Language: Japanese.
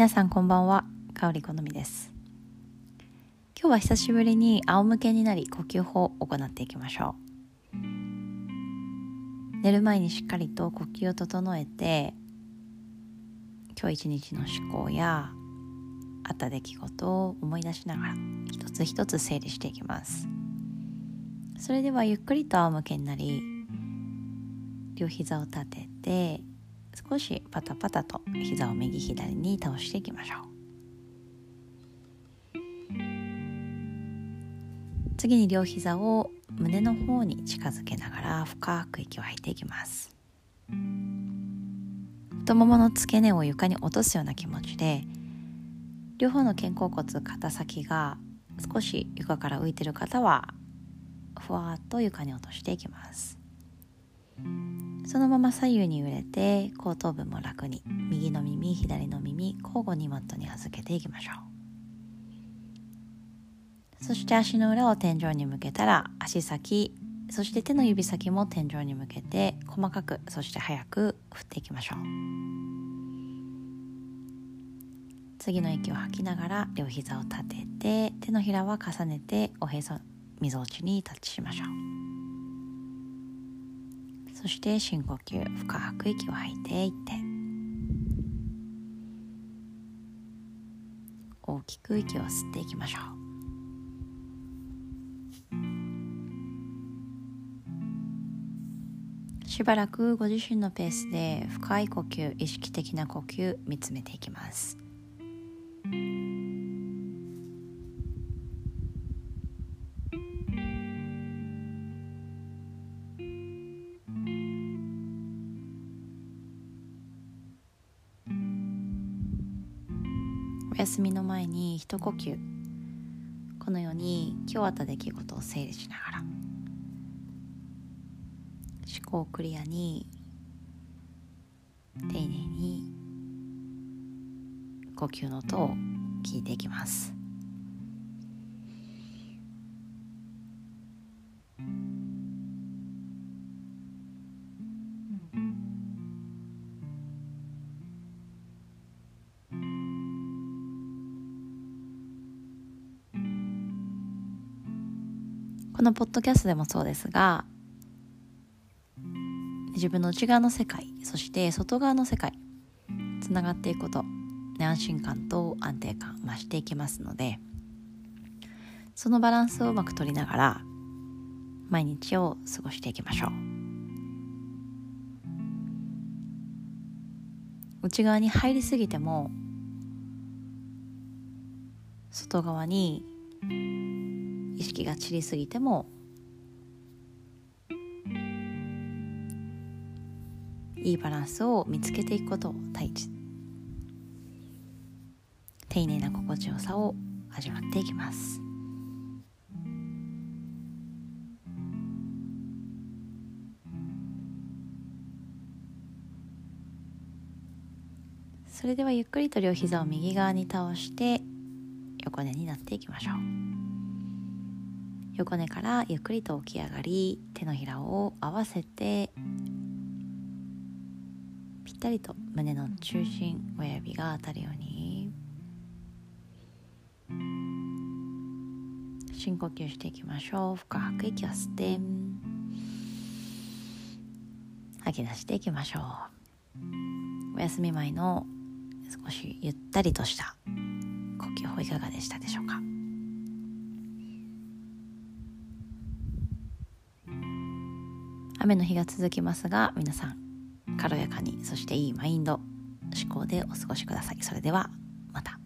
皆さんこんばんは、かおりこのみです。今日は久しぶりに仰向けになり呼吸法を行っていきましょう。寝る前にしっかりと呼吸を整えて今日一日の思考やあった出来事を思い出しながら一つ一つ整理していきます。それではゆっくりと仰向けになり両膝を立てて少しパタパタと膝を右左に倒していきましょう。次に両膝を胸の方に近づけながら深く息を吐いていきます。太ももの付け根を床に落とすような気持ちで両方の肩甲骨肩先が少し床から浮いてる方はふわっと床に落としていきます。そのまま左右に揺れて後頭部も楽に。右の耳左の耳交互にマットに預けていきましょう。そして足の裏を天井に向けたら足先そして手の指先も天井に向けて細かくそして早く振っていきましょう。次の息を吐きながら両膝を立てて手のひらは重ねておへそみぞおちにタッチしましょう。そして深呼吸深く息を吐いていって。大きく息を吸っていきましょう。しばらくご自身のペースで深い呼吸意識的な呼吸見つめていきます。休みの前に一呼吸。このように今日あった出来事を整理しながら思考をクリアに丁寧に呼吸の音を聞いていきます。このポッドキャストでもそうですが自分の内側の世界そして外側の世界つながっていくこと、ね、安心感と安定感増していきますのでそのバランスをうまく取りながら毎日を過ごしていきましょう。内側に入りすぎても外側にが散りすぎてもいいバランスを見つけていくことを第一丁寧な心地よさを味わっていきます。それではゆっくりと両膝を右側に倒して横寝になっていきましょう。横根からゆっくりと起き上がり手のひらを合わせてぴったりと胸の中心親指が当たるように深呼吸していきましょう。深く息を吸って吐き出していきましょう。お休み前の少しゆったりとした呼吸法いかがでしたでしょうか？雨の日が続きますが皆さん軽やかにそしていいマインド思考でお過ごしください。それではまた。